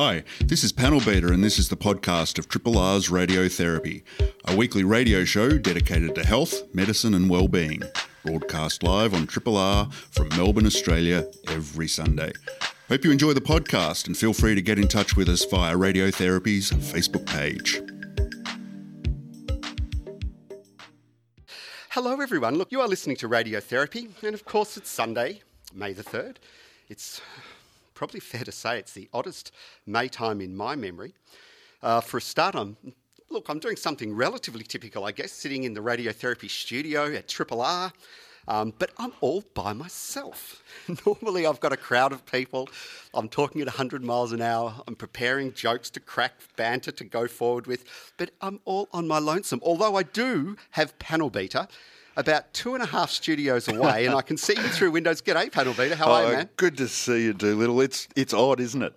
Hi, this is Panel Beater, and this is the podcast of Triple R's Radiotherapy, a weekly radio show dedicated to health, medicine, and well-being. Broadcast live on Triple R from Melbourne, Australia, every Sunday. Hope you enjoy the podcast and feel free to get in touch with us via Radiotherapy's Facebook page. Hello, everyone. Look, you are listening to Radiotherapy, and of course, it's Sunday, May the 3rd. It's probably fair to say it's the oddest May time in my memory. Uh, for a start, I'm look, I'm doing something relatively typical, I guess, sitting in the radiotherapy studio at Triple R. Um, but I'm all by myself. Normally, I've got a crowd of people. I'm talking at 100 miles an hour. I'm preparing jokes to crack, banter to go forward with. But I'm all on my lonesome. Although I do have Panel Beater about two and a half studios away, and I can see you through windows. G'day, Panel Beater. How are you, Oh, man? Good to see you, Doolittle. It's it's odd, isn't it?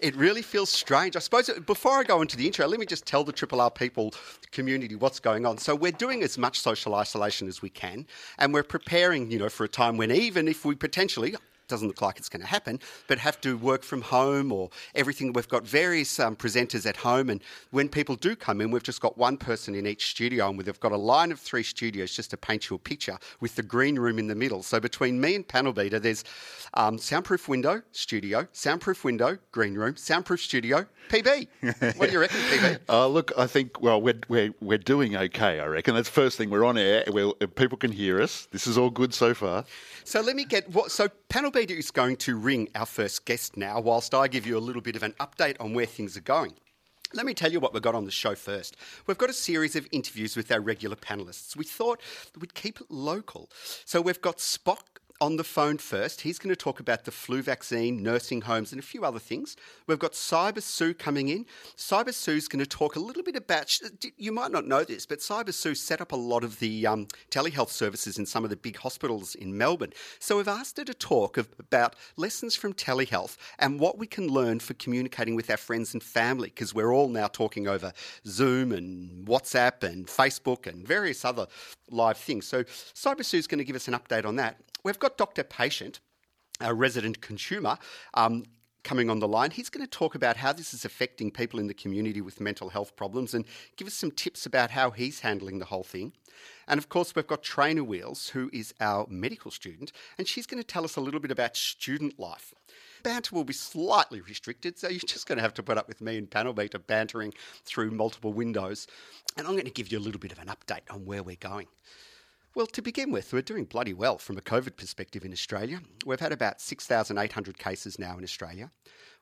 It really feels strange. I suppose before I go into the intro, let me just tell the Triple R people community what's going on. So we're doing as much social isolation as we can, and we're preparing, you know, for a time when even if we potentially doesn't look like it's going to happen, but have to work from home or everything. We've got various um, presenters at home, and when people do come in, we've just got one person in each studio, and we've got a line of three studios just to paint you a picture with the green room in the middle. So between me and Panel Beater, there's um, soundproof window, studio, soundproof window, green room, soundproof studio, PB. what do you reckon, PB? Uh, look, I think well, we're, we're we're doing okay. I reckon that's the first thing. We're on air. We're, people can hear us. This is all good so far. So let me get what. So Panel Beater is going to ring our first guest now, whilst I give you a little bit of an update on where things are going. Let me tell you what we've got on the show first. We've got a series of interviews with our regular panelists. We thought we'd keep it local. So we've got Spock on the phone first. He's going to talk about the flu vaccine, nursing homes, and a few other things. We've got Cyber Sioux coming in. Cyber Sioux's going to talk a little bit about, you might not know this, but Cyber Sioux set up a lot of the um, telehealth services in some of the big hospitals in Melbourne. So we've asked her to talk of, about lessons from telehealth and what we can learn for communicating with our friends and family, because we're all now talking over Zoom and WhatsApp and Facebook and various other live things. So Cyber Sioux's going to give us an update on that. We've got Dr. Patient, our resident consumer, um, coming on the line. He's going to talk about how this is affecting people in the community with mental health problems and give us some tips about how he's handling the whole thing. And of course, we've got Trainer Wheels, who is our medical student, and she's going to tell us a little bit about student life. Banter will be slightly restricted, so you're just going to have to put up with me and Panel Beater bantering through multiple windows. And I'm going to give you a little bit of an update on where we're going. Well, to begin with, we're doing bloody well from a COVID perspective in Australia. We've had about 6,800 cases now in Australia.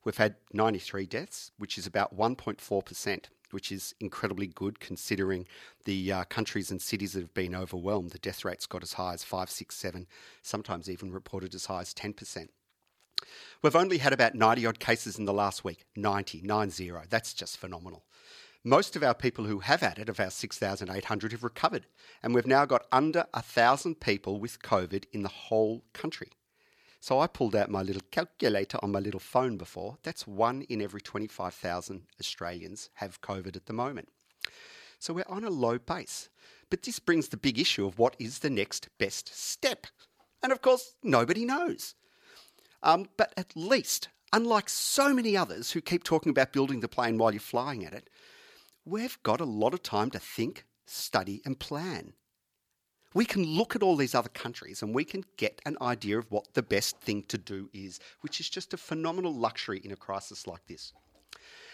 We've had 93 deaths, which is about 1.4%, which is incredibly good considering the uh, countries and cities that have been overwhelmed. The death rate's got as high as 5, 6, 7, sometimes even reported as high as 10%. We've only had about 90 odd cases in the last week 90, 90. That's just phenomenal. Most of our people who have had it, of our 6,800, have recovered, and we've now got under 1,000 people with COVID in the whole country. So I pulled out my little calculator on my little phone before. That's one in every 25,000 Australians have COVID at the moment. So we're on a low base. But this brings the big issue of what is the next best step. And of course, nobody knows. Um, but at least, unlike so many others who keep talking about building the plane while you're flying at it, we've got a lot of time to think, study, and plan. We can look at all these other countries and we can get an idea of what the best thing to do is, which is just a phenomenal luxury in a crisis like this.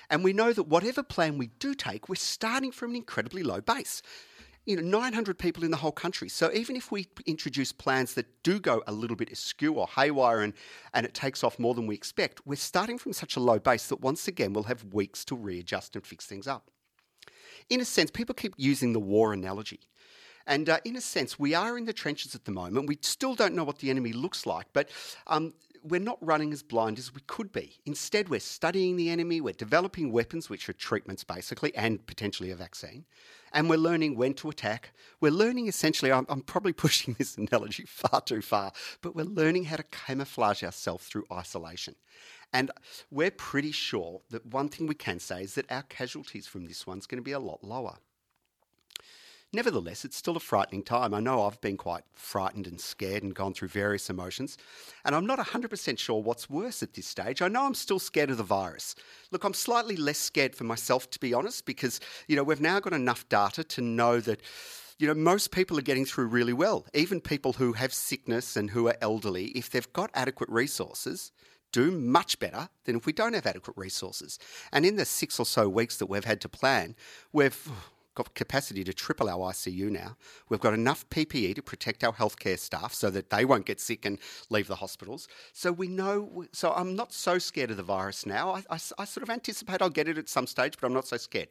And we know that whatever plan we do take, we're starting from an incredibly low base. You know, 900 people in the whole country. So even if we introduce plans that do go a little bit askew or haywire and, and it takes off more than we expect, we're starting from such a low base that once again we'll have weeks to readjust and fix things up. In a sense, people keep using the war analogy. And uh, in a sense, we are in the trenches at the moment. We still don't know what the enemy looks like, but um, we're not running as blind as we could be. Instead, we're studying the enemy, we're developing weapons, which are treatments basically, and potentially a vaccine. And we're learning when to attack. We're learning essentially, I'm, I'm probably pushing this analogy far too far, but we're learning how to camouflage ourselves through isolation. And we're pretty sure that one thing we can say is that our casualties from this one's going to be a lot lower. Nevertheless, it's still a frightening time. I know I've been quite frightened and scared and gone through various emotions, and I'm not 100% sure what's worse at this stage. I know I'm still scared of the virus. Look, I'm slightly less scared for myself, to be honest, because, you know, we've now got enough data to know that you know, most people are getting through really well. Even people who have sickness and who are elderly, if they've got adequate resources, do much better than if we don't have adequate resources. And in the six or so weeks that we've had to plan, we've capacity to triple our ICU now. We've got enough PPE to protect our healthcare staff so that they won't get sick and leave the hospitals. So we know, so I'm not so scared of the virus now. I, I, I sort of anticipate I'll get it at some stage, but I'm not so scared.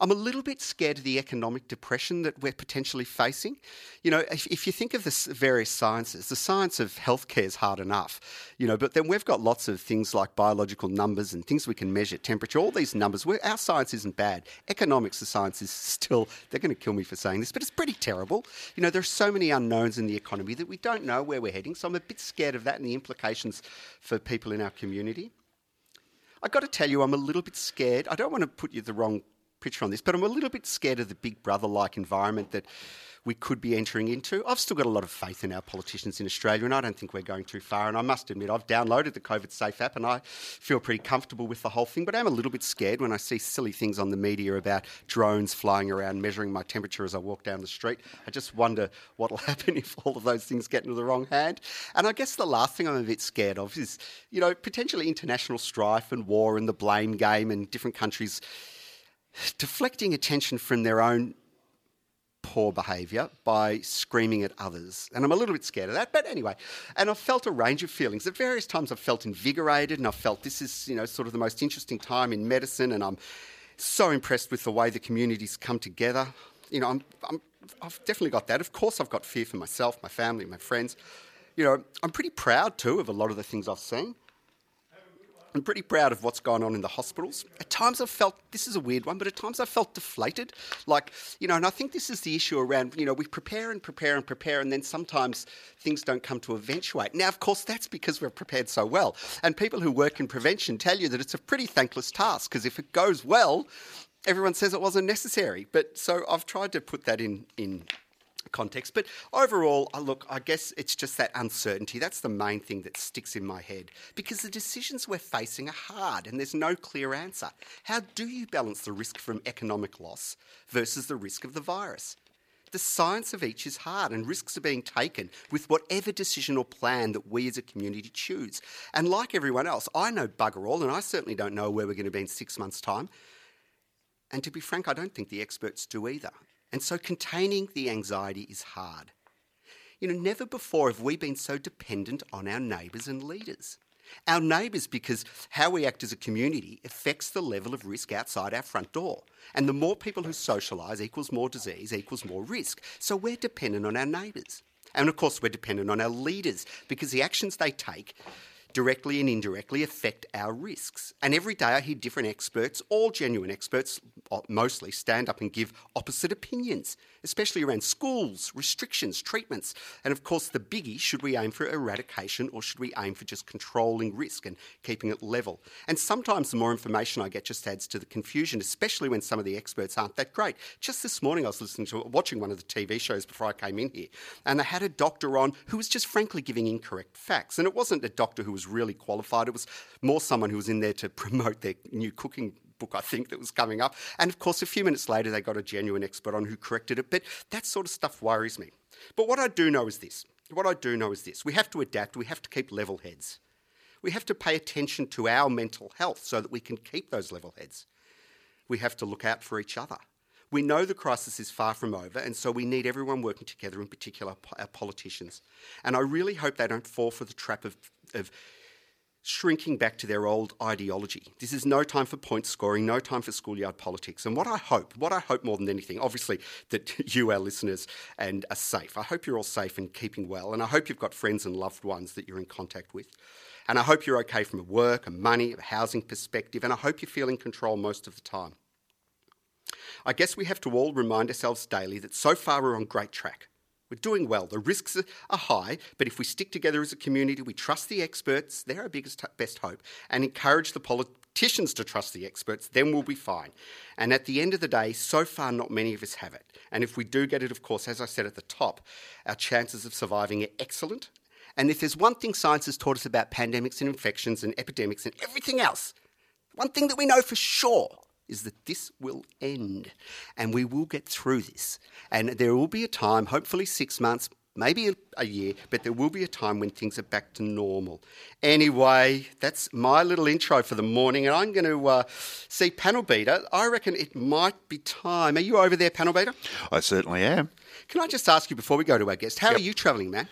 I'm a little bit scared of the economic depression that we're potentially facing. You know, if, if you think of the various sciences, the science of healthcare is hard enough, you know, but then we've got lots of things like biological numbers and things we can measure, temperature, all these numbers. Our science isn't bad. Economics, the science is still, they're going to kill me for saying this, but it's pretty terrible. You know, there are so many unknowns in the economy that we don't know where we're heading. So I'm a bit scared of that and the implications for people in our community. I've got to tell you, I'm a little bit scared. I don't want to put you the wrong picture on this, but I'm a little bit scared of the big brother like environment that we could be entering into. I've still got a lot of faith in our politicians in Australia, and I don't think we're going too far. And I must admit, I've downloaded the COVID Safe app, and I feel pretty comfortable with the whole thing. But I'm a little bit scared when I see silly things on the media about drones flying around measuring my temperature as I walk down the street. I just wonder what will happen if all of those things get into the wrong hand. And I guess the last thing I'm a bit scared of is, you know, potentially international strife and war and the blame game and different countries deflecting attention from their own poor behaviour by screaming at others. And I'm a little bit scared of that, but anyway. And I've felt a range of feelings. At various times I've felt invigorated and I've felt this is, you know, sort of the most interesting time in medicine and I'm so impressed with the way the communities come together. You know, I'm, I'm, I've definitely got that. Of course I've got fear for myself, my family, my friends. You know, I'm pretty proud too of a lot of the things I've seen. I'm pretty proud of what's going on in the hospitals. At times I've felt, this is a weird one, but at times I've felt deflated. Like, you know, and I think this is the issue around, you know, we prepare and prepare and prepare, and then sometimes things don't come to eventuate. Now, of course, that's because we're prepared so well. And people who work in prevention tell you that it's a pretty thankless task, because if it goes well, everyone says it wasn't necessary. But so I've tried to put that in, in context. But overall, uh, look, I guess it's just that uncertainty. That's the main thing that sticks in my head because the decisions we're facing are hard and there's no clear answer. How do you balance the risk from economic loss versus the risk of the virus? The science of each is hard, and risks are being taken with whatever decision or plan that we as a community choose. And like everyone else, I know bugger all, and I certainly don't know where we're going to be in six months' time. And to be frank, I don't think the experts do either. And so containing the anxiety is hard. You know, never before have we been so dependent on our neighbours and leaders. Our neighbours, because how we act as a community affects the level of risk outside our front door. And the more people who socialise equals more disease, equals more risk. So we're dependent on our neighbours. And of course, we're dependent on our leaders because the actions they take directly and indirectly affect our risks. And every day I hear different experts, all genuine experts, uh, mostly, stand up and give opposite opinions, especially around schools, restrictions, treatments. And of course, the biggie should we aim for eradication or should we aim for just controlling risk and keeping it level? And sometimes the more information I get just adds to the confusion, especially when some of the experts aren't that great. Just this morning, I was listening to watching one of the TV shows before I came in here, and they had a doctor on who was just frankly giving incorrect facts. And it wasn't a doctor who was really qualified. It was more someone who was in there to promote their new cooking book, I think, that was coming up. And of course, a few minutes later, they got a genuine expert on who corrected it. But that sort of stuff worries me. But what I do know is this what I do know is this we have to adapt, we have to keep level heads. We have to pay attention to our mental health so that we can keep those level heads. We have to look out for each other. We know the crisis is far from over, and so we need everyone working together, in particular our politicians. And I really hope they don't fall for the trap of, of shrinking back to their old ideology. This is no time for point scoring, no time for schoolyard politics. And what I hope, what I hope more than anything, obviously that you, our listeners, and are safe. I hope you're all safe and keeping well, and I hope you've got friends and loved ones that you're in contact with. And I hope you're okay from a work, a money, a housing perspective, and I hope you feel in control most of the time. I guess we have to all remind ourselves daily that so far we're on great track. We're doing well. The risks are high, but if we stick together as a community, we trust the experts, they're our biggest, best hope, and encourage the politicians to trust the experts, then we'll be fine. And at the end of the day, so far, not many of us have it. And if we do get it, of course, as I said at the top, our chances of surviving are excellent. And if there's one thing science has taught us about pandemics and infections and epidemics and everything else, one thing that we know for sure is that this will end and we will get through this. And there will be a time, hopefully six months, maybe a, year, but there will be a time when things are back to normal. Anyway, that's my little intro for the morning, and I'm going to uh, see Panel Beater. I reckon it might be time. Are you over there, Panel Beater? I certainly am. Can I just ask you before we go to our guest, how yep. are you travelling, man?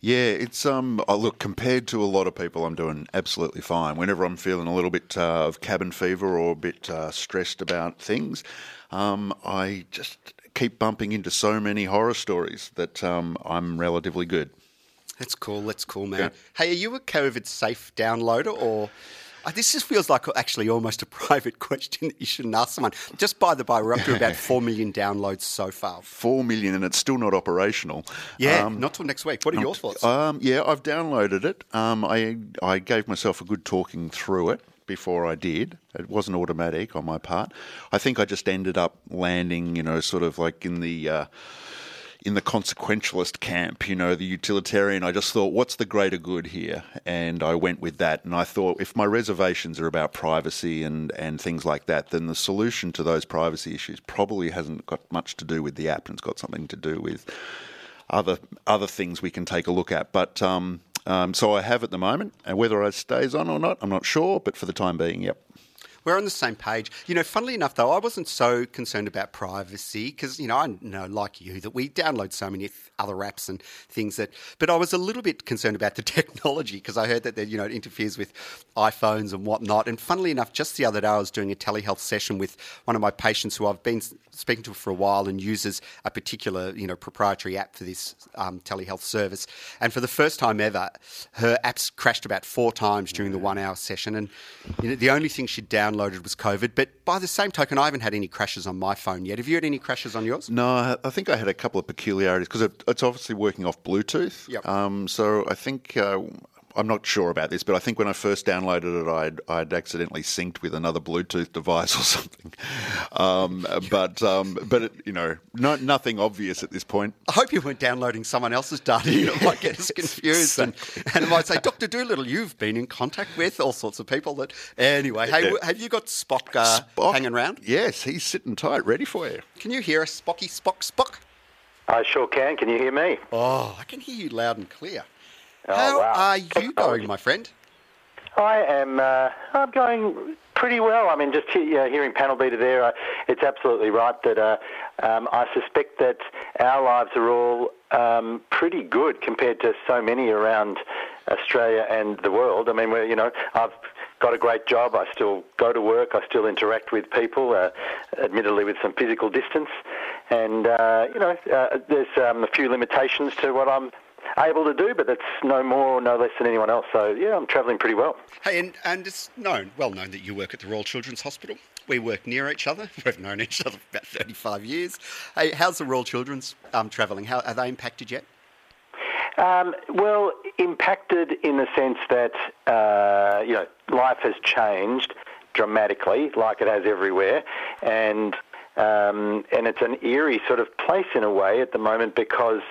Yeah, it's um. Oh, look, compared to a lot of people, I'm doing absolutely fine. Whenever I'm feeling a little bit uh, of cabin fever or a bit uh, stressed about things, um, I just keep bumping into so many horror stories that um, I'm relatively good. That's cool. That's cool, man. Yeah. Hey, are you a COVID safe downloader or? Uh, this just feels like actually almost a private question that you shouldn't ask someone. Just by the by, we're up to about 4 million downloads so far. 4 million, and it's still not operational. Yeah, um, not till next week. What are your thoughts? Um, yeah, I've downloaded it. Um, I, I gave myself a good talking through it before I did. It wasn't automatic on my part. I think I just ended up landing, you know, sort of like in the. Uh, in the consequentialist camp, you know, the utilitarian. I just thought, what's the greater good here? And I went with that. And I thought, if my reservations are about privacy and, and things like that, then the solution to those privacy issues probably hasn't got much to do with the app and it's got something to do with other other things we can take a look at. But um, um, so I have at the moment, and whether it stays on or not, I'm not sure. But for the time being, yep. We're on the same page. You know, funnily enough, though, I wasn't so concerned about privacy because, you know, I know, like you, that we download so many other apps and things that, but I was a little bit concerned about the technology because I heard that, that, you know, it interferes with iPhones and whatnot. And funnily enough, just the other day, I was doing a telehealth session with one of my patients who I've been speaking to for a while and uses a particular, you know, proprietary app for this um, telehealth service. And for the first time ever, her apps crashed about four times during the one hour session. And, you know, the only thing she'd downloaded downloaded was COVID. But by the same token, I haven't had any crashes on my phone yet. Have you had any crashes on yours? No, I think I had a couple of peculiarities because it's obviously working off Bluetooth. Yep. Um, so I think uh, I'm not sure about this, but I think when I first downloaded it, I'd, I'd accidentally synced with another Bluetooth device or something. Um, but um, but it, you know, no, nothing obvious at this point. I hope you weren't downloading someone else's data. You might get us confused, and, and it might say, Doctor Doolittle, you've been in contact with all sorts of people. That anyway. Hey, have you got Spock, uh, Spock hanging around? Yes, he's sitting tight, ready for you. Can you hear us, Spocky, Spock, Spock? I sure can. Can you hear me? Oh, I can hear you loud and clear. Oh, How wow. are you going, my friend? I am. Uh, I'm going pretty well. I mean, just hearing panel beater there, uh, it's absolutely right that uh, um, I suspect that our lives are all um, pretty good compared to so many around Australia and the world. I mean, we're, you know, I've got a great job. I still go to work. I still interact with people, uh, admittedly with some physical distance. And, uh, you know, uh, there's um, a few limitations to what I'm able to do, but that's no more or no less than anyone else. So yeah, I'm travelling pretty well. Hey, and, and it's known, well known that you work at the Royal Children's Hospital. We work near each other. We've known each other for about 35 years. Hey, how's the Royal Children's um, travelling? How are they impacted yet? Um, well, impacted in the sense that uh, you know life has changed dramatically, like it has everywhere, and um, and it's an eerie sort of place in a way at the moment because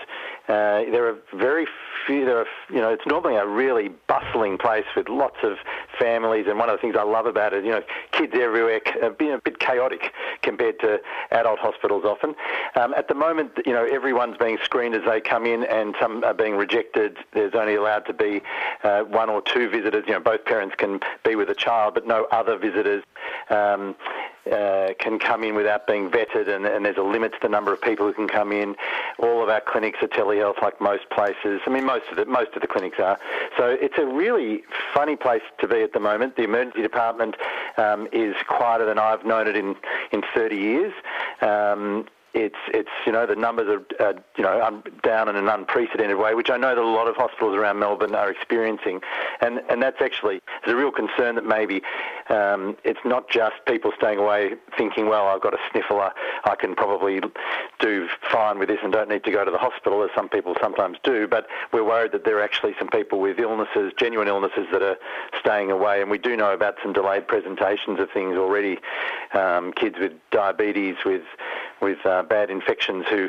uh, there are very few. There are, you know, it's normally a really bustling place with lots of families, and one of the things I love about it, you know, kids everywhere, being a bit chaotic compared to adult hospitals often. Um, at the moment, you know, everyone's being screened as they come in, and some are being rejected. There's only allowed to be uh, one or two visitors. You know, both parents can be with a child, but no other visitors. Um, uh, can come in without being vetted, and, and, there's a limit to the number of people who can come in. All of our clinics are telehealth, like most places. I mean, most of the most of the clinics are. So it's a really funny place to be at the moment. The emergency department um, is quieter than I've known it in in 30 years. Um, it's it's you know the numbers are uh, you know un, down in an unprecedented way, which I know that a lot of hospitals around Melbourne are experiencing, and and that's actually a real concern that maybe um, it's not just people staying away thinking, well, I've got a sniffler, I, I can probably do fine with this and don't need to go to the hospital, as some people sometimes do, but we're worried that there are actually some people with illnesses, genuine illnesses, that are staying away, and we do know about some delayed presentations of things already, um, kids with diabetes, with with uh, bad infections who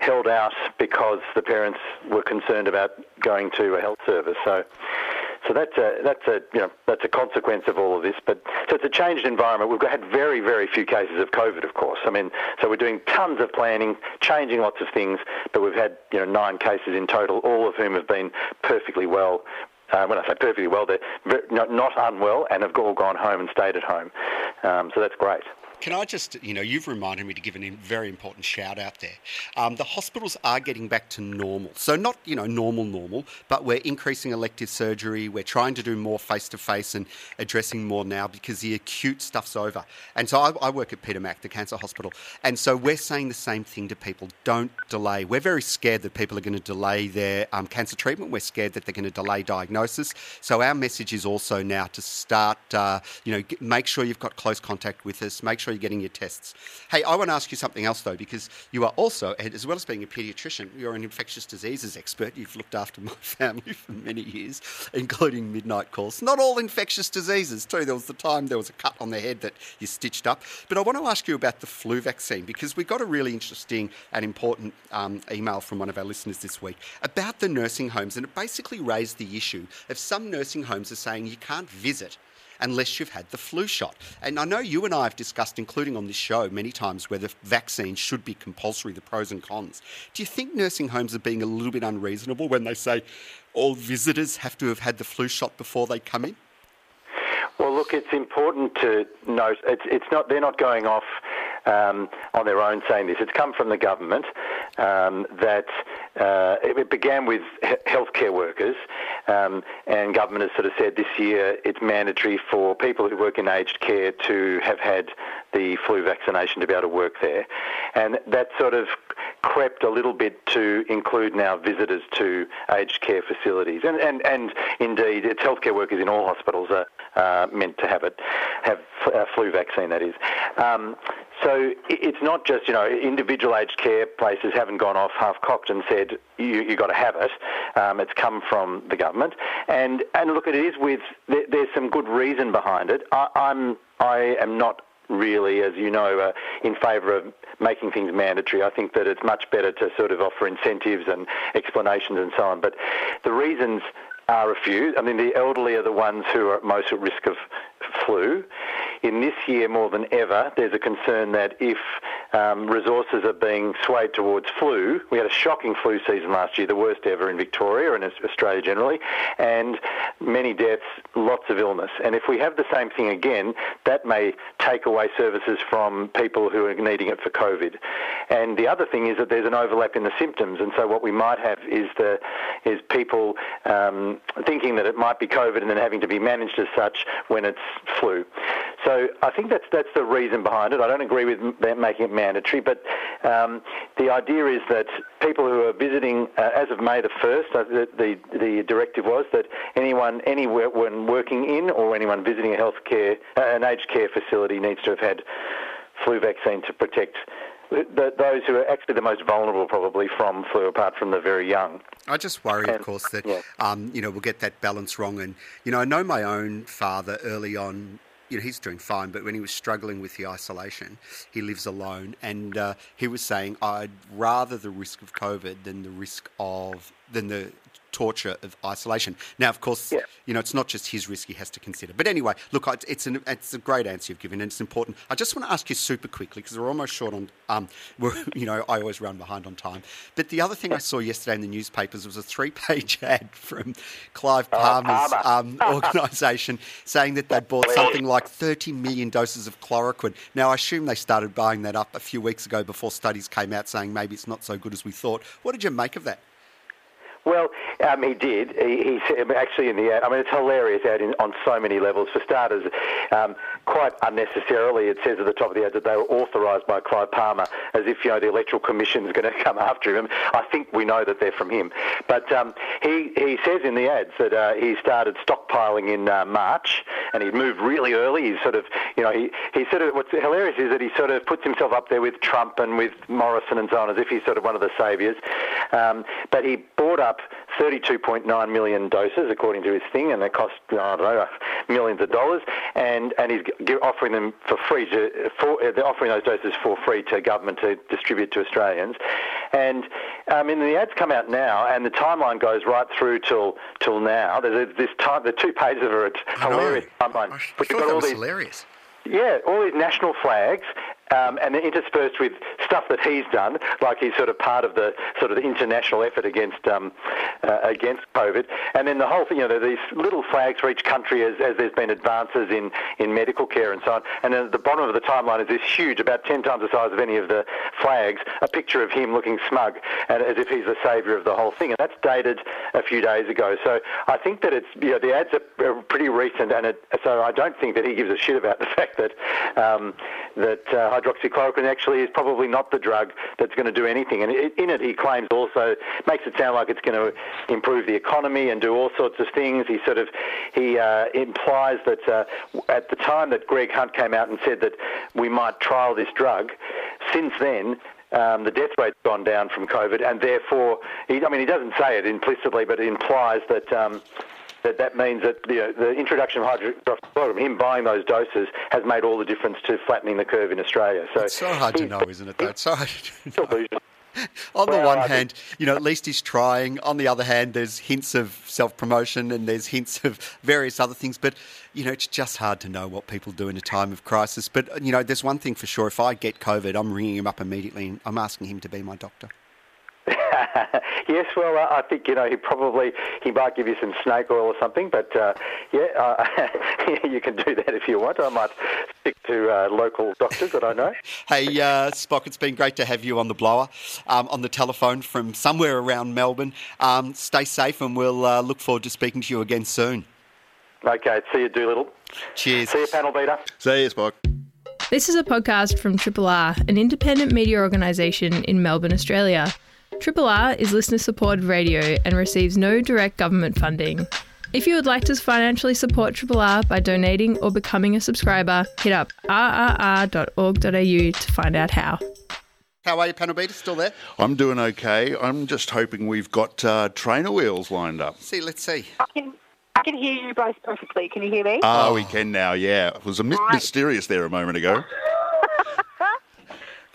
held out because the parents were concerned about going to a health service. So, so that's a that's a you know that's a consequence of all of this. But so it's a changed environment. We've had very very few cases of COVID, of course. I mean, so we're doing tons of planning, changing lots of things, but we've had you know nine cases in total, all of whom have been perfectly well uh, when I say perfectly well, they're not, not unwell and have all gone home and stayed at home. Um, so that's great. Can I just, you know, you've reminded me to give a very important shout out there. Um, the hospitals are getting back to normal. So, not, you know, normal, normal, but we're increasing elective surgery. We're trying to do more face to face and addressing more now because the acute stuff's over. And so I, I, work at Peter Mac, the cancer hospital. And so we're saying the same thing to people don't delay. We're very scared that people are going to delay their um, cancer treatment. We're scared that they're going to delay diagnosis. So, our message is also now to start, uh, you know, make sure you've got close contact with us, make sure you're getting your tests. Hey, I want to ask you something else though, because you are also, as well as being a paediatrician, you're an infectious diseases expert. You've looked after my family for many years, including midnight calls. Not all infectious diseases, too. There was the time there was a cut on the head that you stitched up. But I want to ask you about the flu vaccine because we got a really interesting and important um, email from one of our listeners this week about the nursing homes, and it basically raised the issue of some nursing homes are saying you can't visit unless you've had the flu shot. And I know you and I have discussed, including on this show, many times whether vaccines should be compulsory, the pros and cons. Do you think nursing homes are being a little bit unreasonable when they say all visitors have to have had the flu shot before they come in? Well, look, it's important to note it's, it's not they're not going off um, on their own saying this. It's come from the government um, that uh, it began with healthcare workers, um, and government has sort of said this year it's mandatory for people who work in aged care to have had the flu vaccination to be able to work there. And that sort of crept a little bit to include now visitors to aged care facilities. And, and, and indeed, it's healthcare workers in all hospitals are uh, meant to have it, have a flu vaccine, that is. Um, so it's not just, you know, individual aged care places haven't gone off half cocked and said, you, have got to have it. Um, it's come from the government. And, and look, it is with, there, there's some good reason behind it. I, I'm, I am not really, as you know, uh, in favour of making things mandatory. I think that it's much better to sort of offer incentives and explanations and so on. But the reasons are a few. I mean, the elderly are the ones who are most at risk of flu. In this year, more than ever, there's a concern that if um, resources are being swayed towards flu, we had a shocking flu season last year, the worst ever in Victoria and Australia generally, and many deaths, lots of illness. And if we have the same thing again, that may take away services from people who are needing it for COVID. And the other thing is that there's an overlap in the symptoms, and so what we might have is the is people um, thinking that it might be COVID and then having to be managed as such when it's flu. So I think that's that's the reason behind it. I don't agree with making it mandatory, but um, the idea is that people who are visiting uh, as of May the first, uh, the, the, the directive was that anyone anywhere when working in or anyone visiting a healthcare uh, an aged care facility needs to have had flu vaccine to protect the, those who are actually the most vulnerable, probably from flu, apart from the very young. I just worry, and, of course, that yeah. um, you know we'll get that balance wrong. And you know, I know my own father early on. You know, he's doing fine, but when he was struggling with the isolation, he lives alone, and uh, he was saying, "I'd rather the risk of COVID than the risk of than the torture of isolation. Now, of course, yeah. you know, it's not just his risk he has to consider. But anyway, look, it's, an, it's a great answer you've given, and it's important. I just want to ask you super quickly, because we're almost short on, um, we're, you know, I always run behind on time. But the other thing I saw yesterday in the newspapers was a three page ad from Clive Palmer's um, organisation saying that they'd bought something like 30 million doses of chloroquine. Now, I assume they started buying that up a few weeks ago before studies came out saying maybe it's not so good as we thought. What did you make of that? Well, um, he did. He, actually in the ad. I mean, it's hilarious ad in, on so many levels. For starters, um, quite unnecessarily, it says at the top of the ad that they were authorised by Clive Palmer, as if you know the Electoral Commission is going to come after him. I think we know that they're from him. But um, he he says in the ads that uh, he started stockpiling in uh, March, and he moved really early. He's sort of, you know, he he sort of what's hilarious is that he sort of puts himself up there with Trump and with Morrison and so on, as if he's sort of one of the saviours. Um, but he bought up 32.9 million doses, according to his thing, and they cost, I don't know, millions of dollars. And, and he's offering them for free, to, for, uh, they're offering those doses for free to government to distribute to Australians. And um, I mean, the ads come out now, and the timeline goes right through till till now. There's this time, the two pages of it, hilarious timeline. I, I thought that was these, hilarious. Yeah, all these national flags um, and interspersed with stuff that he's done, like he's sort of part of the sort of the international effort against um, uh, against COVID. And then the whole thing, you know, these little flags for each country as, as there's been advances in, in medical care and so on. And then at the bottom of the timeline is this huge, about 10 times the size of any of the flags, a picture of him looking smug and as if he's the saviour of the whole thing. And that's dated a few days ago. So I think that it's, you know, the ads are, are pretty recent and it, so I don't think that he gives a shit about the fact that um, that uh, hydroxychloroquine actually is probably not the drug that's going to do anything. And in it, he claims also makes it sound like it's going to improve the economy and do all sorts of things. He sort of he uh, implies that uh, at the time that Greg Hunt came out and said that we might trial this drug, since then um, the death rate's gone down from COVID, and therefore, he, I mean, he doesn't say it implicitly, but it implies that um, that that means that you know, the introduction of hydroxychloroquine, him buying those doses, has made all the difference to flattening the curve in Australia. So it's so hard to know, isn't it? Though? It's so hard to know. On the well, one hand, you know, at least he's trying. On the other hand, there's hints of self promotion and there's hints of various other things. But, you know, it's just hard to know what people do in a time of crisis. But, you know, there's one thing for sure. If I get COVID, I'm ringing him up immediately and I'm asking him to be my doctor. yes, well, uh, I think you know he probably he might give you some snake oil or something, but uh, yeah, uh, you can do that if you want. I might stick to uh, local doctors that I know. hey, uh, Spock, it's been great to have you on the blower, um, on the telephone from somewhere around Melbourne. Um, stay safe, and we'll uh, look forward to speaking to you again soon. Okay, see you, Doolittle. Cheers. See you, panel beater. See you, Spock. This is a podcast from Triple R, an independent media organisation in Melbourne, Australia. Triple R is listener supported radio and receives no direct government funding. If you would like to financially support Triple R by donating or becoming a subscriber, hit up rrr.org.au to find out how. How are you, panel beater? Still there? I'm doing okay. I'm just hoping we've got uh, trainer wheels lined up. See, let's see. I can, I can hear you both perfectly. Can you hear me? Oh, we can now, yeah. It was a right. mysterious there a moment ago.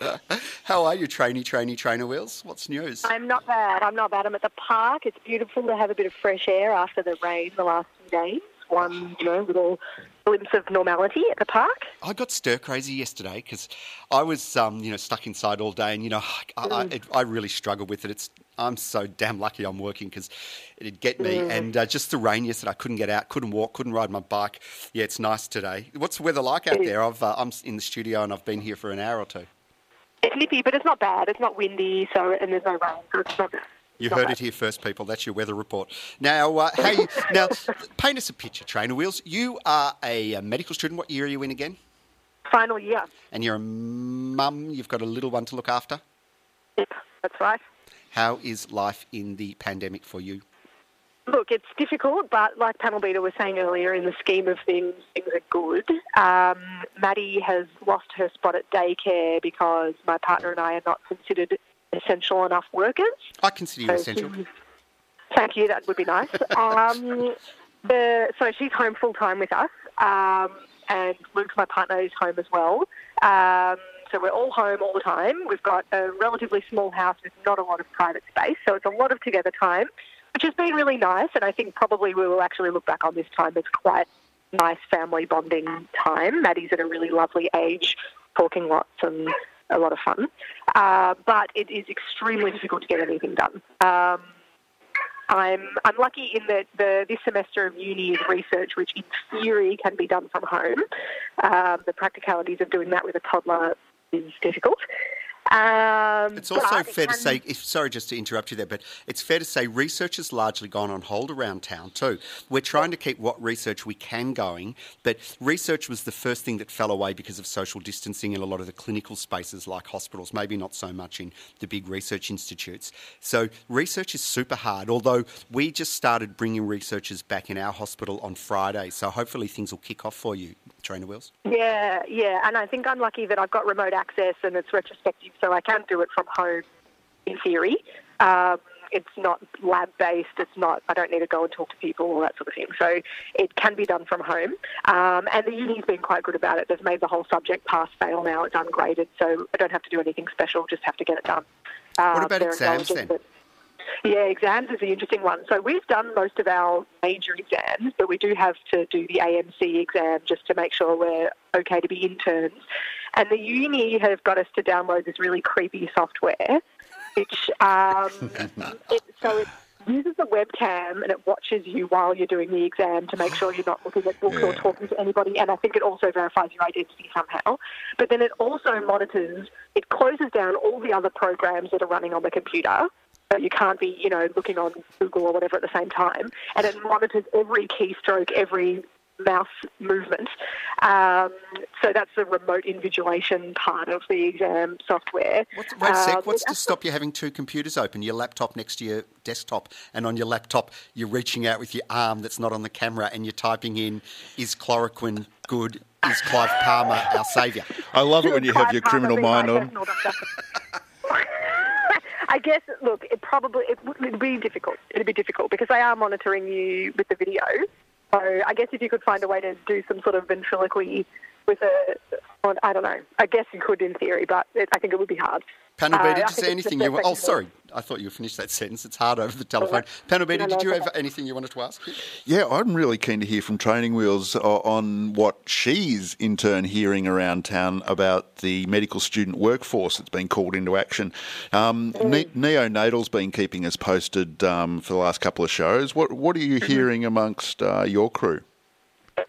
How are you, trainee, trainee, trainer wheels? What's news? I'm not bad. I'm not bad. I'm at the park. It's beautiful to have a bit of fresh air after the rain the last few days. One, you know, little glimpse of normality at the park. I got stir crazy yesterday because I was, um, you know, stuck inside all day, and you know, I, I, it, I, really struggle with it. It's I'm so damn lucky I'm working because it'd get me. Mm. And uh, just the rain yesterday, I couldn't get out, couldn't walk, couldn't ride my bike. Yeah, it's nice today. What's the weather like out there? I've, uh, I'm in the studio and I've been here for an hour or two. It's nippy, but it's not bad. It's not windy, so and there's no rain, so it's not. You heard it here first, people. That's your weather report. Now, uh, hey, now paint us a picture, Trainer Wheels. You are a, a medical student. What year are you in again? Final year. And you're a mum. You've got a little one to look after. Yep, that's right. How is life in the pandemic for you? Look, it's difficult, but like Panel Beater was saying earlier, in the scheme of things, things are good. Um, Maddie has lost her spot at daycare because my partner and I are not considered essential enough workers. I consider you so essential. Thank you, that would be nice. um, the, so she's home full time with us, um, and Luke, my partner, is home as well. Um, so we're all home all the time. We've got a relatively small house with not a lot of private space, so it's a lot of together time which has been really nice. And I think probably we will actually look back on this time as quite nice family bonding time. Maddie's at a really lovely age, talking lots and a lot of fun. Uh, but it is extremely difficult to get anything done. Um, I'm I'm lucky in that the this semester of uni is research, which in theory can be done from home. Um, the practicalities of doing that with a toddler is difficult. Um, It's also fair to say, if, sorry just to interrupt you there, but it's fair to say research has largely gone on hold around town too. We're trying to keep what research we can going, but research was the first thing that fell away because of social distancing in a lot of the clinical spaces like hospitals, maybe not so much in the big research institutes. So research is super hard, although we just started bringing researchers back in our hospital on Friday, so hopefully things will kick off for you, Trainer Wheels. Yeah, yeah, and I think I'm lucky that I've got remote access and it's retrospective, so I can do it from home in theory. Um, it's not lab based. It's not. I don't need to go and talk to people, all that sort of thing. So it can be done from home. Um, and the uni's been quite good about it. They've made the whole subject pass fail now. It's ungraded, so I don't have to do anything special. Just have to get it done. Uh, What about exams then? that- yeah, exams is the interesting one. So we've done most of our major exams, but we do have to do the AMC exam just to make sure we're okay to be interns. And the uni have got us to download this really creepy software, which um, it, so it uses a webcam and it watches you while you're doing the exam to make sure you're not looking at books or talking to anybody. And I think it also verifies your identity somehow. But then it also monitors. It closes down all the other programs that are running on the computer. So you can't be, you know, looking on Google or whatever at the same time. And it monitors every keystroke, every mouse movement. Um, so that's the remote invigilation part of the exam software. What's, wait a sec, Um, what's to stop you having two computers open? Your laptop next to your desktop, and on your laptop, you're reaching out with your arm that's not on the camera, and you're typing in, is chloroquine good? Is Clive Palmer our saviour? I love it when you have your Clive criminal mind on. I guess, look, it probably would it'd be difficult. It'd be difficult because they are monitoring you with the video. So I guess if you could find a way to do some sort of ventriloquy with a, I don't know. I guess you could in theory, but it, I think it would be hard. Panel Uh, did you say anything you? their Oh, sorry, I thought you finished that sentence. It's hard over the telephone. Panel B, did you have anything you wanted to ask? Yeah, I'm really keen to hear from Training Wheels on what she's in turn hearing around town about the medical student workforce that's been called into action. Um, ne- neonatal's been keeping us posted um, for the last couple of shows. What What are you hearing amongst uh, your crew?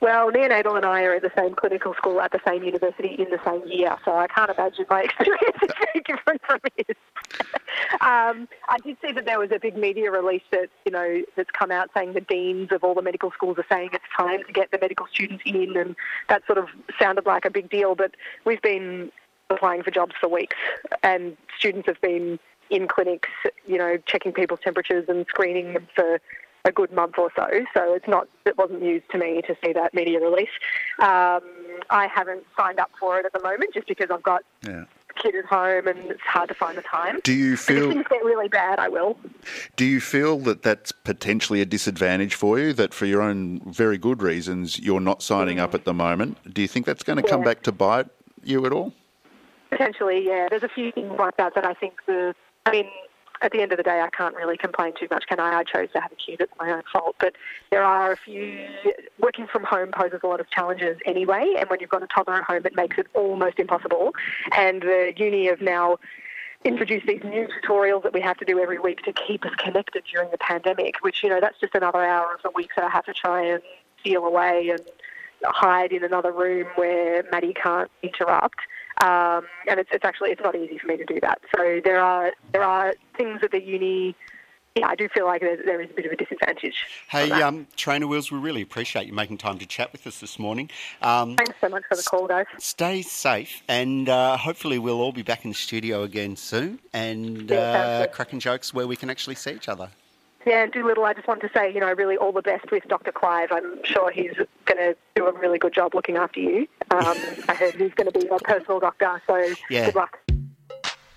Well, neonatal and I are at the same clinical school at the same university in the same year, so I can't imagine my experience is very different from his. um, I did see that there was a big media release that you know that's come out saying the deans of all the medical schools are saying it's time to get the medical students in, and that sort of sounded like a big deal. But we've been applying for jobs for weeks, and students have been in clinics, you know, checking people's temperatures and screening them for a good month or so. So it's not it wasn't news to me to see that media release. Um, I haven't signed up for it at the moment just because I've got Yeah. a kid at home and it's hard to find the time. Do you But if feel things get really bad, I will. Do you feel that that's potentially a disadvantage for you? That for your own very good reasons you're not signing up at the moment. Do you think that's going to come back to bite you at all? Potentially, yeah. There's a few things like that that I think the. I mean, at the end of the day, I can't really complain too much, can I? I chose to have a kid; it's my own fault. But there are a few. Working from home poses a lot of challenges anyway, and when you've got a toddler at home, it makes it almost impossible. And the uni have now introduced these new tutorials that we have to do every week to keep us connected during the pandemic. Which you know, that's just another hour of the week that I have to try and steal away and hide in another room where Maddie can't interrupt. Um, and it's, it's actually it's not easy for me to do that. So there are there are things at the uni. Yeah, I do feel like there, there is a bit of a disadvantage. Hey, um, Trainer Wheels, we really appreciate you making time to chat with us this morning. Um, Thanks so much for the call, guys. stay safe, and uh, hopefully we'll all be back in the studio again soon, and Yeah, uh, cracking jokes where we can actually see each other. Yeah, and Doolittle, I just want to say, you know, really all the best with Dr. Clive. I'm sure he's going to do a really good job looking after you. Um, I heard he's going to be your personal doctor, so Yeah. good luck.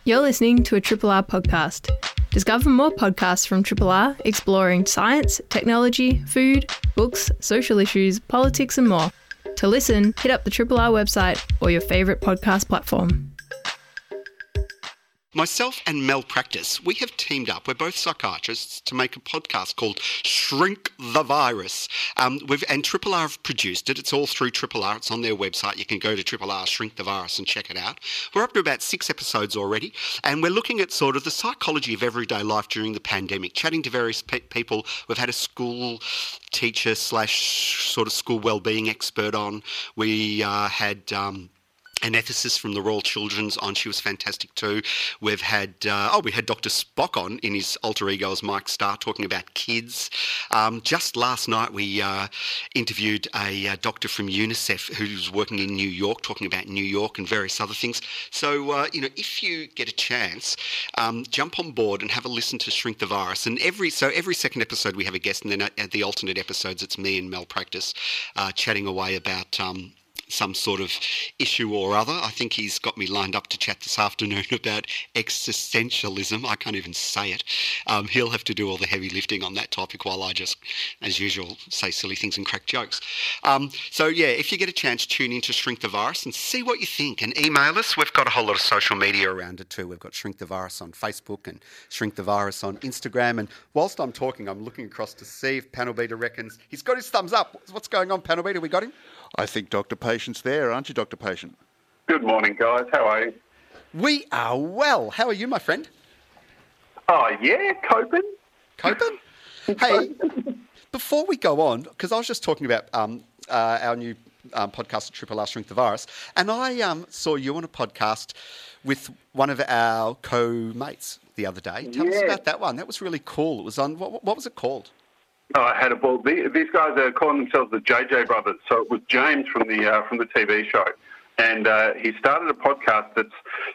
You're listening to a Triple R podcast. Discover more podcasts from Triple R exploring science, technology, food, books, social issues, politics, and more. To listen, hit up the Triple R website or your favourite podcast platform. Myself and Mel Practice, we have teamed up. We're both psychiatrists to make a podcast called Shrink the Virus. Um, we've and Triple R have produced it. It's all through Triple R. It's on their website. You can go to Triple R Shrink the Virus and check it out. We're up to about six episodes already, and we're looking at sort of the psychology of everyday life during the pandemic, chatting to various pe- people. We've had a school teacher slash sort of school well-being expert on. We uh, had. Um, ethicist from the Royal Children's on. She was fantastic too. We've had uh, oh, we had Dr. Spock on in his alter ego as Mike Starr talking about kids. Um, just last night we uh, interviewed a uh, doctor from UNICEF who's working in New York, talking about New York and various other things. So uh, you know, if you get a chance, um, jump on board and have a listen to Shrink the Virus. And every so every second episode we have a guest, and then at the alternate episodes it's me and Malpractice uh, chatting away about. Um, some sort of issue or other. I think he's got me lined up to chat this afternoon about existentialism. I can't even say it. Um, he'll have to do all the heavy lifting on that topic while I just, as usual, say silly things and crack jokes. Um, so, yeah, if you get a chance, tune in to Shrink the Virus and see what you think and email us. We've got a whole lot of social media around it too. We've got Shrink the Virus on Facebook and Shrink the Virus on Instagram. And whilst I'm talking, I'm looking across to see if Panel Beater reckons he's got his thumbs up. What's going on, Panel Beater? We got him? I think Dr. Patient's there, aren't you, Dr. Patient? Good morning, guys. How are you? We are well. How are you, my friend? Oh, yeah, coping. Coping? hey, before we go on, because I was just talking about um, uh, our new um, podcast, Triple R Shrink the Virus, and I um, saw you on a podcast with one of our co-mates the other day. Tell Yeah. us about that one. That was really cool. It was on, what, what was it called? Oh, I had a ball. The- These guys are calling themselves the JJ Brothers. So it was James from the uh, from the TV show, and uh, he started a podcast that's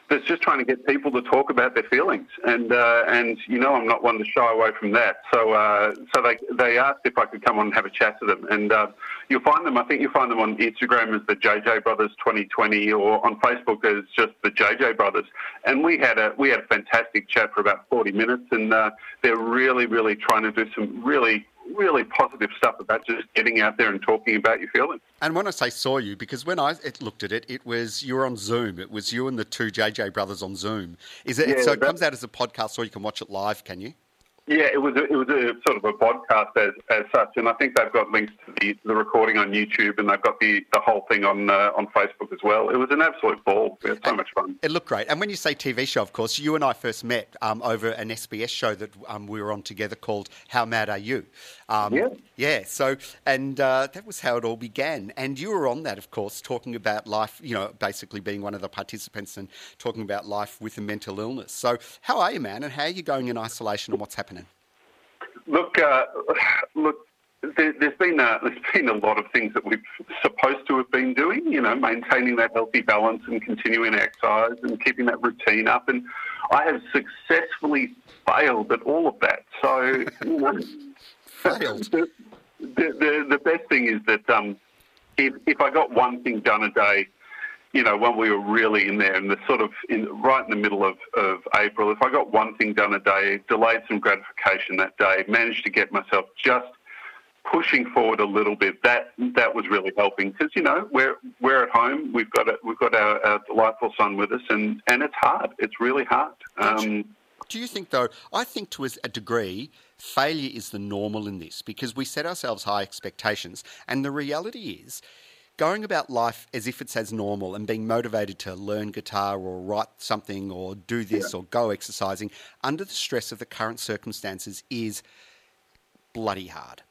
that's just trying to get people to talk about their feelings. And uh, and you know, I'm not one to shy away from that. So uh, so they they asked if I could come on and have a chat to them, and uh, you'll find them. I think you'll find them on Instagram as the JJ Brothers 2020, or on Facebook as just the JJ Brothers. And we had a we had a fantastic chat for about 40 minutes, and uh, they're really really trying to do some really really positive stuff about just getting out there and talking about your feelings. And when I say saw you, because when I looked at it, it was you were on Zoom. It was you and the two JJ brothers on Zoom. Is it Yeah, so? It comes out as a podcast, or you can watch it live. Can you? Yeah, it was a, it was a sort of a podcast as, as such, and I think they've got links to the, the recording on YouTube, and they've got the, the whole thing on uh, on Facebook as well. It was an absolute ball. We had so much fun. It looked great. And when you say TV show, of course, you and I first met um, over an SBS show that um, we were on together called How Mad Are You? Um, Yeah. Yeah. So, and uh, that was how it all began. And you were on that, of course, talking about life, you know, basically being one of the participants and talking about life with a mental illness. So, how are you, man? And how are you going in isolation and what's happening? Look, uh, look. There, there's been a, there's been a lot of things that we've supposed to have been doing. You know, maintaining that healthy balance and continuing exercise and keeping that routine up. And I have successfully failed at all of that. So, you know, Failed. the, the, the, the best thing is that um, if, if I got one thing done a day, you know, when we were really in there in the sort of in, right in the middle of, of April, if I got one thing done a day, delayed some gratification that day, managed to get myself just pushing forward a little bit, that that was really helping because you know we're we're at home, we've got a, we've got our, our delightful son with us, and, and it's hard, it's really hard. Um, Do you think, though? I think to a degree, failure is the normal in this because we set ourselves high expectations, and the reality is. Going about life as if it's as normal and being motivated to learn guitar or write something or do this or go exercising under the stress of the current circumstances is bloody hard.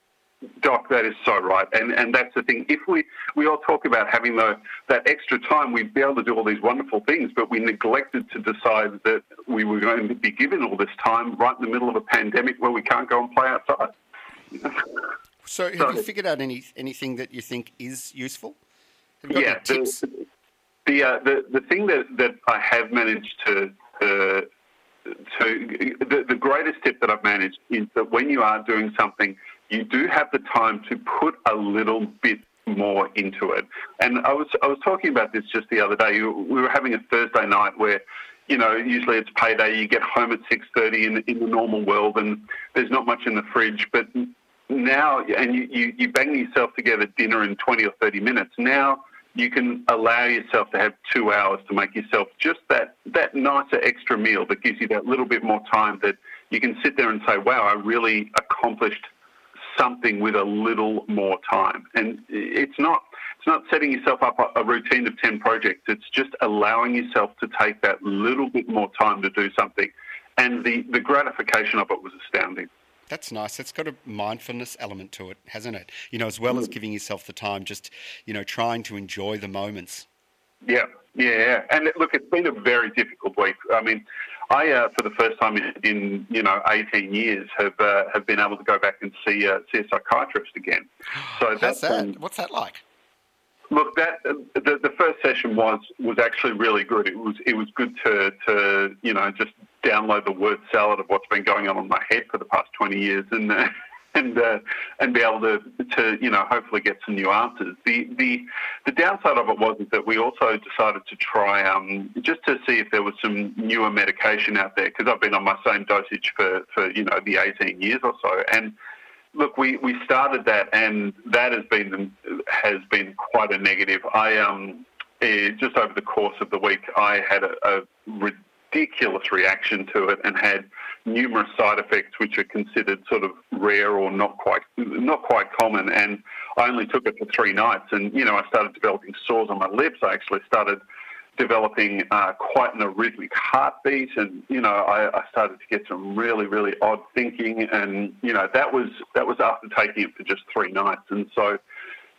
Doc, that is so right, and and that's the thing. If we we all talk about having the that extra time, we'd be able to do all these wonderful things, but we neglected to decide that we were going to be given all this time right in the middle of a pandemic where we can't go and play outside. So, have you figured out any anything that you think is useful? Have you got yeah, the the, uh, the the thing that, that I have managed to uh, to the, the greatest tip that I've managed is that when you are doing something, you do have the time to put a little bit more into it. And I was I was talking about this just the other day. We were having a Thursday night where. You know, usually it's payday. You get home at six thirty in in the normal world, and there's not much in the fridge. But now, and you, you, you bang yourself together dinner in 20 or 30 minutes. Now you can allow yourself to have two hours to make yourself just that, that nicer extra meal that gives you that little bit more time that you can sit there and say, wow, I really accomplished something with a little more time. And it's not, it's not setting yourself up a, routine of 10 projects. It's just allowing yourself to take that little bit more time to do something. And the, the gratification of it was astounding. That's nice. It's got a mindfulness element to it, hasn't it? You know, as well as giving yourself the time, just you know, trying to enjoy the moments. Yeah, yeah, and look, it's been a very difficult week. I mean, I, uh, for the first time in, in, you know 18 years, have uh, have been able to go back and see uh, see a psychiatrist again. So that's that? What's that like? Look, that the, the first session was was actually really good. It was it was good to to you know just download the word salad of what's been going on in my head for the past 20 years and. Uh, and uh, and be able to, to you know hopefully get some new answers. The the the downside of it was that we also decided to try um, just to see if there was some newer medication out there because I've been on my same dosage for, for you know the 18 years or so and look, we, we started that, and that has been has been quite a negative. I um eh, just over the course of the week, I had a, a ridiculous reaction to it and had numerous side effects which are considered sort of rare or not quite not quite common. And I only took it for three nights, and you know I started developing sores on my lips. I actually started developing uh, quite an arrhythmic heartbeat, and you know I, I, started to get some really really odd thinking, and you know that was that was after taking it for just three nights, and so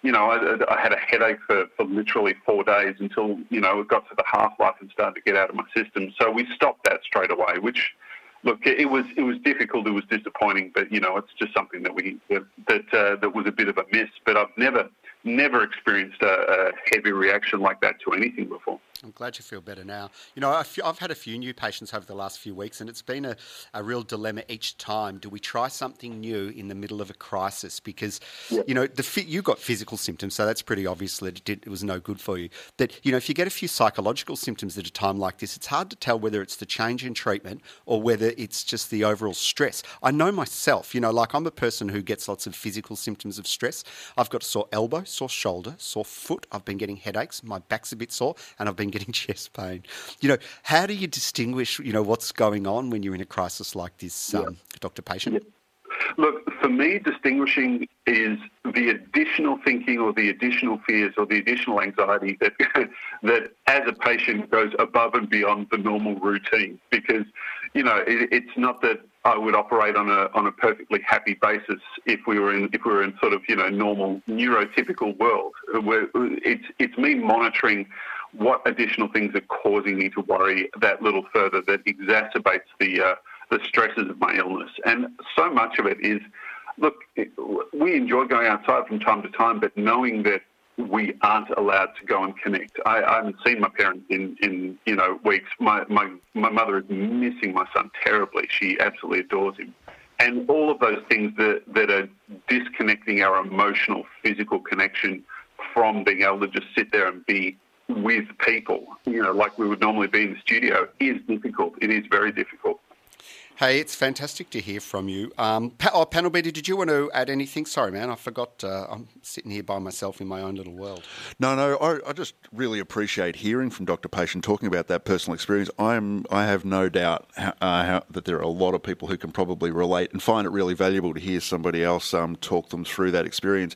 you know I, I had a headache for, for literally four days until you know it got to the half life and started to get out of my system. So we stopped that straight away, which. Look, it was it was difficult. It was disappointing, but you know, it's just something that we that that, uh, that was a bit of a miss. But I've never never experienced a, a heavy reaction like that to anything before. I'm glad you feel better now. You know, I've had a few new patients over the last few weeks, and it's been a, a real dilemma each time. Do we try something new in the middle of a crisis? Because, you know, the you got physical symptoms, so that's pretty obvious that it, did, it was no good for you. That, you know, if you get a few psychological symptoms at a time like this, it's hard to tell whether it's the change in treatment or whether it's just the overall stress. I know myself, you know, like I'm a person who gets lots of physical symptoms of stress. I've got sore elbow, sore shoulder, sore foot. I've been getting headaches. My back's a bit sore, and I've been getting chest pain. You know, how do you distinguish, you know, what's going on when you're in a crisis like this, um, yeah. Doctor Patient? Yeah. Look, for me, distinguishing is the additional thinking or the additional fears or the additional anxiety that that as a patient goes above and beyond the normal routine. Because you know, it, it's not that I would operate on a on a perfectly happy basis if we were in if we were in sort of you know normal neurotypical world. Where it's it's me monitoring what additional things are causing me to worry that little further that exacerbates the uh, the stresses of my illness. And so much of it is, look, we enjoy going outside from time to time, but knowing that we aren't allowed to go and connect. I, I haven't seen my parents in, in you know weeks. My, my my mother is missing my son terribly. She absolutely adores him. And all of those things that, that are disconnecting our emotional, physical connection from being able to just sit there and be with people, you know, like we would normally be in the studio, is difficult. It is very difficult. Hey, it's fantastic to hear from you. Um, pa- oh, panel beater, did you want to add anything? Sorry, man, I forgot. Uh, I'm sitting here by myself in my own little world. No, no, I, I, just really appreciate hearing from Dr. Patient talking about that personal experience. I'm, I have no doubt uh, how, that there are a lot of people who can probably relate and find it really valuable to hear somebody else um, talk them through that experience.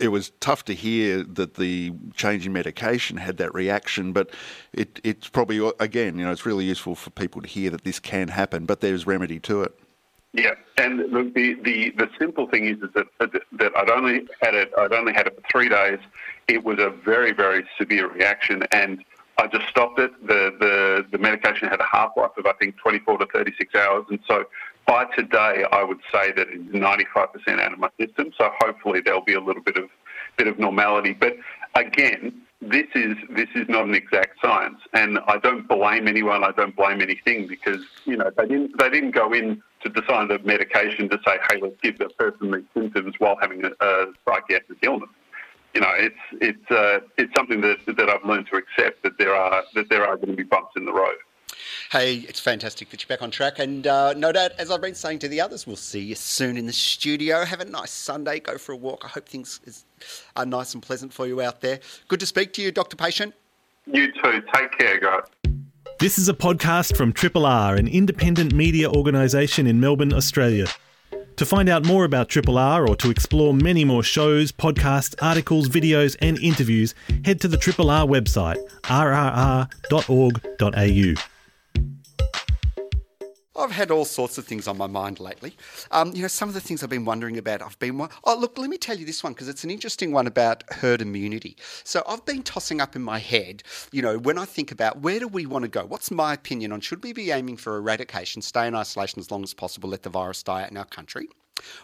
It was tough to hear that the change in medication had that reaction, but it, it's probably again, you know, it's really useful for people to hear that this can happen, but there's remedy to it. Yeah, and the the, the simple thing is, is that that I'd only had it I'd only had it for three days. It was a very very severe reaction, and I just stopped it. The the the medication had a half life of I think 24 to 36 hours, and so by today I would say that it's 95% out of my system. So hopefully there'll be a little bit of bit of normality. But again, this is this is not an exact science, and I don't blame anyone. I don't blame anything because you know they didn't they didn't go in to decide the medication to say, hey, let's give that person these symptoms while having a, a psychiatric illness. You know, it's it's uh, it's something that that I've learned to accept that there are that there are going to be bumps in the road. Hey, it's fantastic that you're back on track. And uh, no doubt, as I've been saying to the others, we'll see you soon in the studio. Have a nice Sunday. Go for a walk. I hope things are nice and pleasant for you out there. Good to speak to you, Dr. Patient. You too. Take care, guys. This is a podcast from Triple R, an independent media organisation in Melbourne, Australia. To find out more about Triple R or to explore many more shows, podcasts, articles, videos, and interviews, head to the Triple R website, rrr.org.au. I've had all sorts of things on my mind lately. Um, you know, some of the things I've been wondering about. I've been, oh, look, let me tell you this one because it's an interesting one about herd immunity. So I've been tossing up in my head, you know, when I think about where do we want to go? What's my opinion on should we be aiming for eradication, stay in isolation as long as possible, let the virus die out in our country?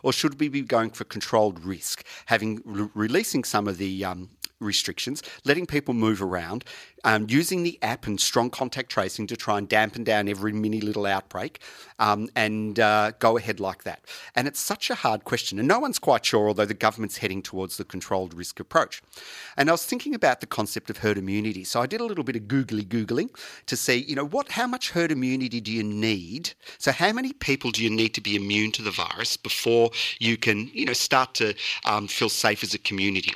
Or should we be going for controlled risk, having re- releasing some of the um, restrictions, letting people move around, um, using the app and strong contact tracing to try and dampen down every mini little outbreak, um, and uh, go ahead like that. And it's such a hard question, and no one's quite sure, although the government's heading towards the controlled risk approach. And I was thinking about the concept of herd immunity, so I did a little bit of googly googling to see, you know, what, how much herd immunity do you need? So how many people do you need to be immune to the virus before you can, you know, start to um, feel safe as a community?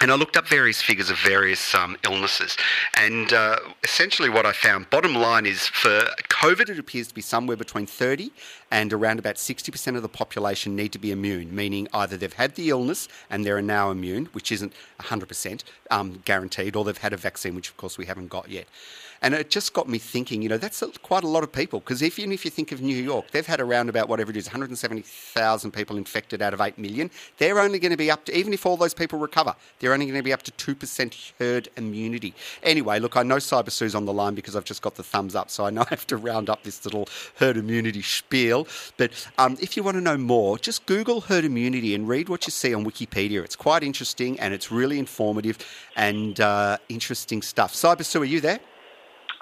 And I looked up various figures of various um, illnesses. And uh, essentially, what I found bottom line is for COVID, it appears to be somewhere between 30 and around about 60% of the population need to be immune, meaning either they've had the illness and they're now immune, which isn't 100% um, guaranteed, or they've had a vaccine, which of course we haven't got yet. And it just got me thinking, you know, that's quite a lot of people. Because even if you think of New York, they've had around about whatever it is, 170,000 people infected out of 8 million. They're only going to be up to, even if all those people recover, they're only going to be up to 2% herd immunity. Anyway, look, I know Cyber Sioux's on the line because I've just got the thumbs up, so I know I have to round up this little herd immunity spiel. But um, if you want to know more, just Google herd immunity and read what you see on Wikipedia. It's quite interesting and it's really informative and uh, interesting stuff. Cyber Sioux, are you there?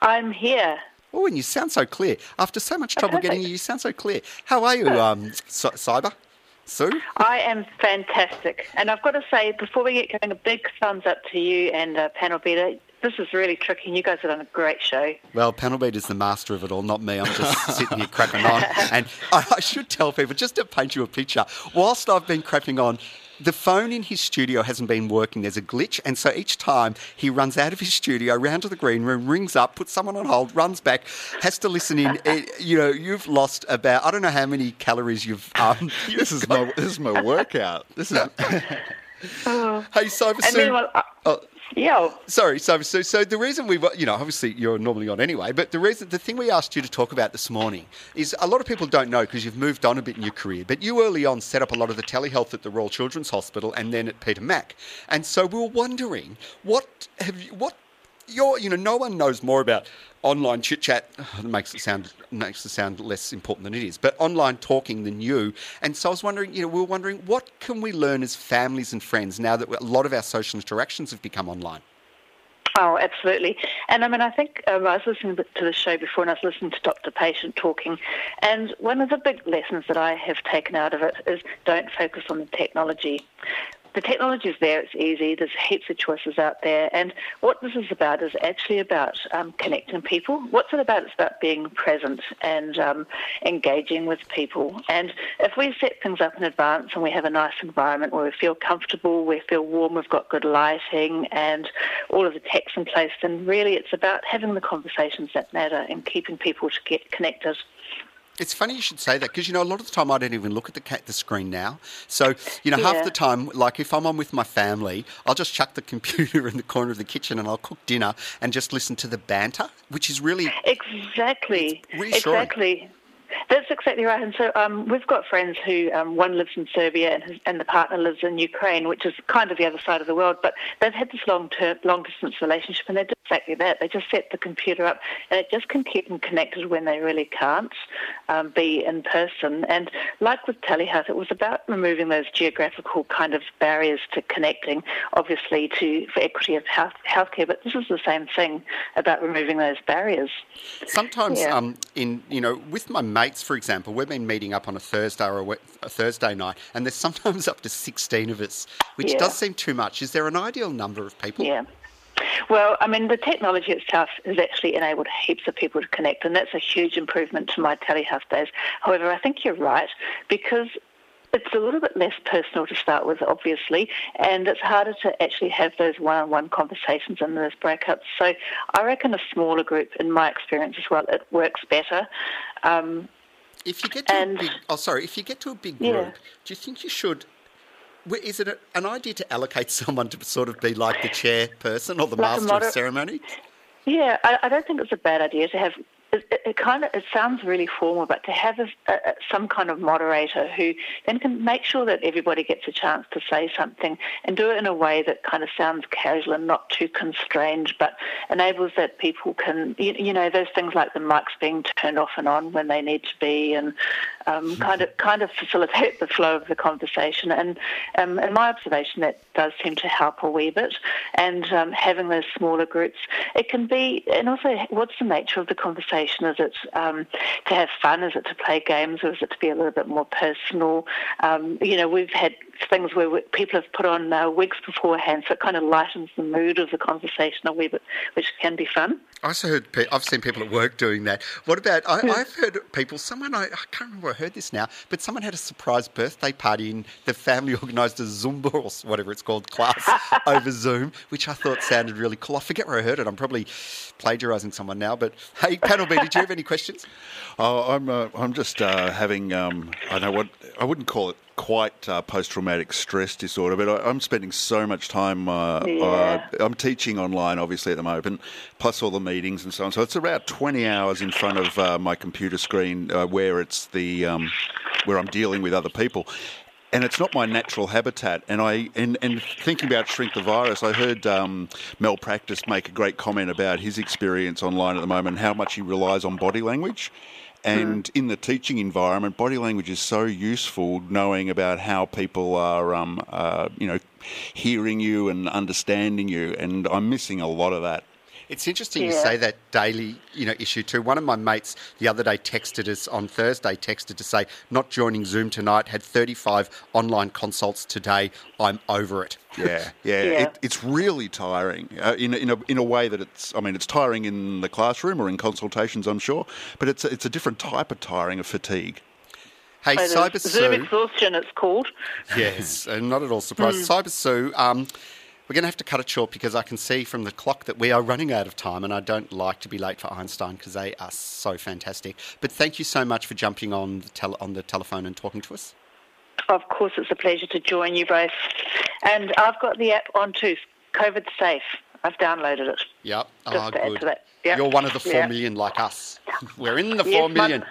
I'm here. Oh, and you sound so clear. After so much trouble getting you, you sound so clear. How are you, um, Cyber? Sioux? I am fantastic. And I've got to say, before we get going, a big thumbs up to you and uh, Panel Beater. This is really tricky, and you guys have done a great show. Well, Panel Beater's the master of it all, not me. I'm just sitting here crapping on. And I, I should tell people, just to paint you a picture, whilst I've been crapping on, the phone in his studio hasn't been working. There's a glitch, and so each time he runs out of his studio, round to the green room, rings up, puts someone on hold, runs back, has to listen in. It, you know, you've lost about I don't know how many calories you've. Um, this is my this is my workout. This is. Oh. hey, Cyber And then, well, uh, Oh, yeah. Sorry, so, so so the reason we, you know, obviously you're normally on anyway, but the reason, the thing we asked you to talk about this morning is a lot of people don't know because you've moved on a bit in your career, but you early on set up a lot of the telehealth at the Royal Children's Hospital and then at Peter Mac, and so we were wondering what have you, what your, you know, no one knows more about online chit chat. Makes it sound makes it sound less important than it is, but online talking than you. And so I was wondering, you know, we were wondering what can we learn as families and friends now that a lot of our social interactions have become online. Oh, absolutely. And I mean, I think um, I was listening to the show before and I was listening to Dr. Patient talking. And one of the big lessons that I have taken out of it is don't focus on the technology. The technology is there, it's easy, there's heaps of choices out there. And what this is about is actually about um, connecting people. What's it about? It's about being present and um, engaging with people. And if we set things up in advance and we have a nice environment where we feel comfortable, we feel warm, we've got good lighting and all of the tech's in place, then really it's about having the conversations that matter and keeping people to get connected. It's funny you should say that because you know a lot of the time I don't even look at the cat the screen now. So you know half the time, like if I'm on with my family, I'll just chuck the computer in the corner of the kitchen and I'll cook dinner and just listen to the banter, which is really Exactly. reassuring. Exactly. That's exactly right. And so um, we've got friends who um, one lives in Serbia and, his, and the partner lives in Ukraine, which is kind of the other side of the world. But they've had this long term, long distance relationship, and they do exactly that. They just set the computer up, and it just can keep them connected when they really can't um, be in person. And like with telehealth, it was about removing those geographical kind of barriers to connecting, obviously to for equity of health healthcare. But this is the same thing about removing those barriers. Sometimes, Yeah. um, in you know, with my mates, for example, we've been meeting up on a Thursday or a, a Thursday night, and there's sometimes up to sixteen of us, which Yeah. does seem too much. Is there an ideal number of people? Yeah. Well, I mean, the technology itself has actually enabled heaps of people to connect, and that's a huge improvement to my telehealth days. However, I think you're right because it's a little bit less personal to start with, obviously, and it's harder to actually have those one-on-one conversations and those breakups. So I reckon a smaller group, in my experience as well, it works better. Um, If you get to And- a big, oh sorry, if you get to a big Yeah. group, do you think you should? Is it a, an idea to allocate someone to sort of be like the chairperson or the Like master moder- of ceremony? Yeah, I, I don't think it's a bad idea to have. It, it, it kind of it sounds really formal, but to have a, a, some kind of moderator who then can make sure that everybody gets a chance to say something and do it in a way that kind of sounds casual and not too constrained, but enables that people can, you, you know, those things like the mics being turned off and on when they need to be, and um, kind of kind of facilitate the flow of the conversation. And um, in my observation, that does seem to help a wee bit. And um, having those smaller groups, it can be, and also, what's the nature of the conversation? Is it um, to have fun? Is it to play games? Or is it to be a little bit more personal? Um, you know, we've had things where people have put on uh, wigs beforehand, so it kind of lightens the mood of the conversation a wee bit, which can be fun. I also heard. I've seen people at work doing that. What about? I, have heard people. Someone I, I, can't remember. I heard this now, but someone had a surprise birthday party and the family organised a Zumba or whatever it's called class over Zoom, which I thought sounded really cool. I forget where I heard it. I'm probably plagiarising someone now. But hey, panel B, did you have any questions? Oh, I'm. Uh, I'm just uh, having. Um, I know what. I wouldn't call it quite uh, post-traumatic stress disorder, but I, am spending so much time. Uh, yeah. uh, I'm teaching online, obviously at the moment, plus all the meetings and so on. So it's about 20 hours in front of uh, my computer screen, uh, where it's the um, where I'm dealing with other people. And it's not my natural habitat. And I, and, and thinking about shrink the virus, I heard um, Mel Practice make a great comment about his experience online at the moment, how much he relies on body language. And mm. in the teaching environment, body language is so useful, knowing about how people are, um, uh, you know, hearing you and understanding you. And I'm missing a lot of that. It's interesting yeah. you say that daily, you know, issue too. One of my mates the other day texted us on Thursday, texted to say, not joining Zoom tonight, had 35 online consults today. I'm over it. Yeah, yeah. yeah. It, it's really tiring uh, in, in, a, in a way that it's, I mean, it's tiring in the classroom or in consultations, I'm sure, but it's a, it's a different type of tiring, of fatigue. Hey, so Cyber Zoom exhaustion, it's called. Yes, and not at all surprised. Mm. Cyber Sioux, um, we're going to have to cut it short because I can see from the clock that we are running out of time, and I don't like to be late for Einstein because they are so fantastic. But thank you so much for jumping on the, tele- on the telephone and talking to us. Of course, it's a pleasure to join you both. And I've got the app on too, COVID Safe. I've downloaded it. Yep. Just oh, good. Yep. You're one of the four yep. million like us. We're in the four yes, million.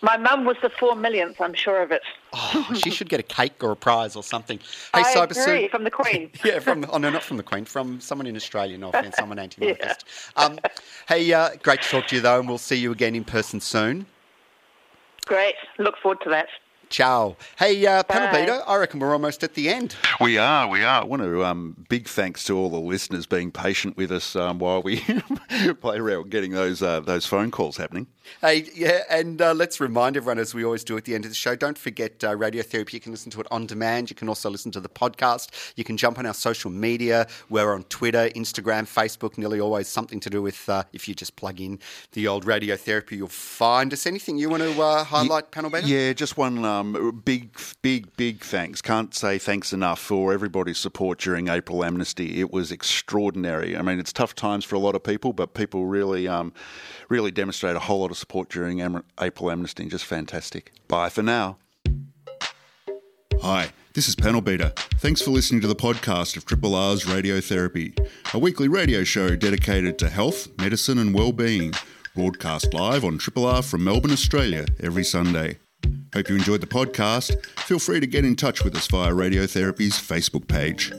My, mum was the four millionth, I'm sure of it. Oh, she should get a cake or a prize or something. Hey, I Cyber agree, Sioux. from the Queen. yeah, from oh no, not from the Queen, from someone in Australia. No offense, someone anti-monarchist. yeah. um, hey, uh, great to talk to you though, and we'll see you again in person soon. Great, look forward to that. Ciao. Hey, uh, panel beater, I reckon we're almost at the end. We are, we are. I want to, um, big thanks to all the listeners being patient with us um, while we play around getting those, uh, those phone calls happening. Hey, yeah, and uh, let's remind everyone, as we always do at the end of the show, don't forget uh, Radiotherapy. You can listen to it on demand. You can also listen to the podcast. You can jump on our social media. We're on Twitter, Instagram, Facebook, nearly always something to do with, uh, if you just plug in the old Radiotherapy, you'll find us. Anything you want to uh, highlight, yeah, panel beater? Yeah, just one um, big, big, big thanks. Can't say thanks enough for everybody's support during April Amnesty. It was extraordinary. I mean, it's tough times for a lot of people, but people really, um, really demonstrate a whole lot of support during Am- April Amnesty. Just fantastic. Bye for now. Hi, this is Panel Beater. Thanks for listening to the podcast of Triple R's Radiotherapy, a weekly radio show dedicated to health, medicine, and well-being. Broadcast live on Triple R from Melbourne, Australia, every Sunday. Hope you enjoyed the podcast. Feel free to get in touch with us via Radiotherapy's Facebook page.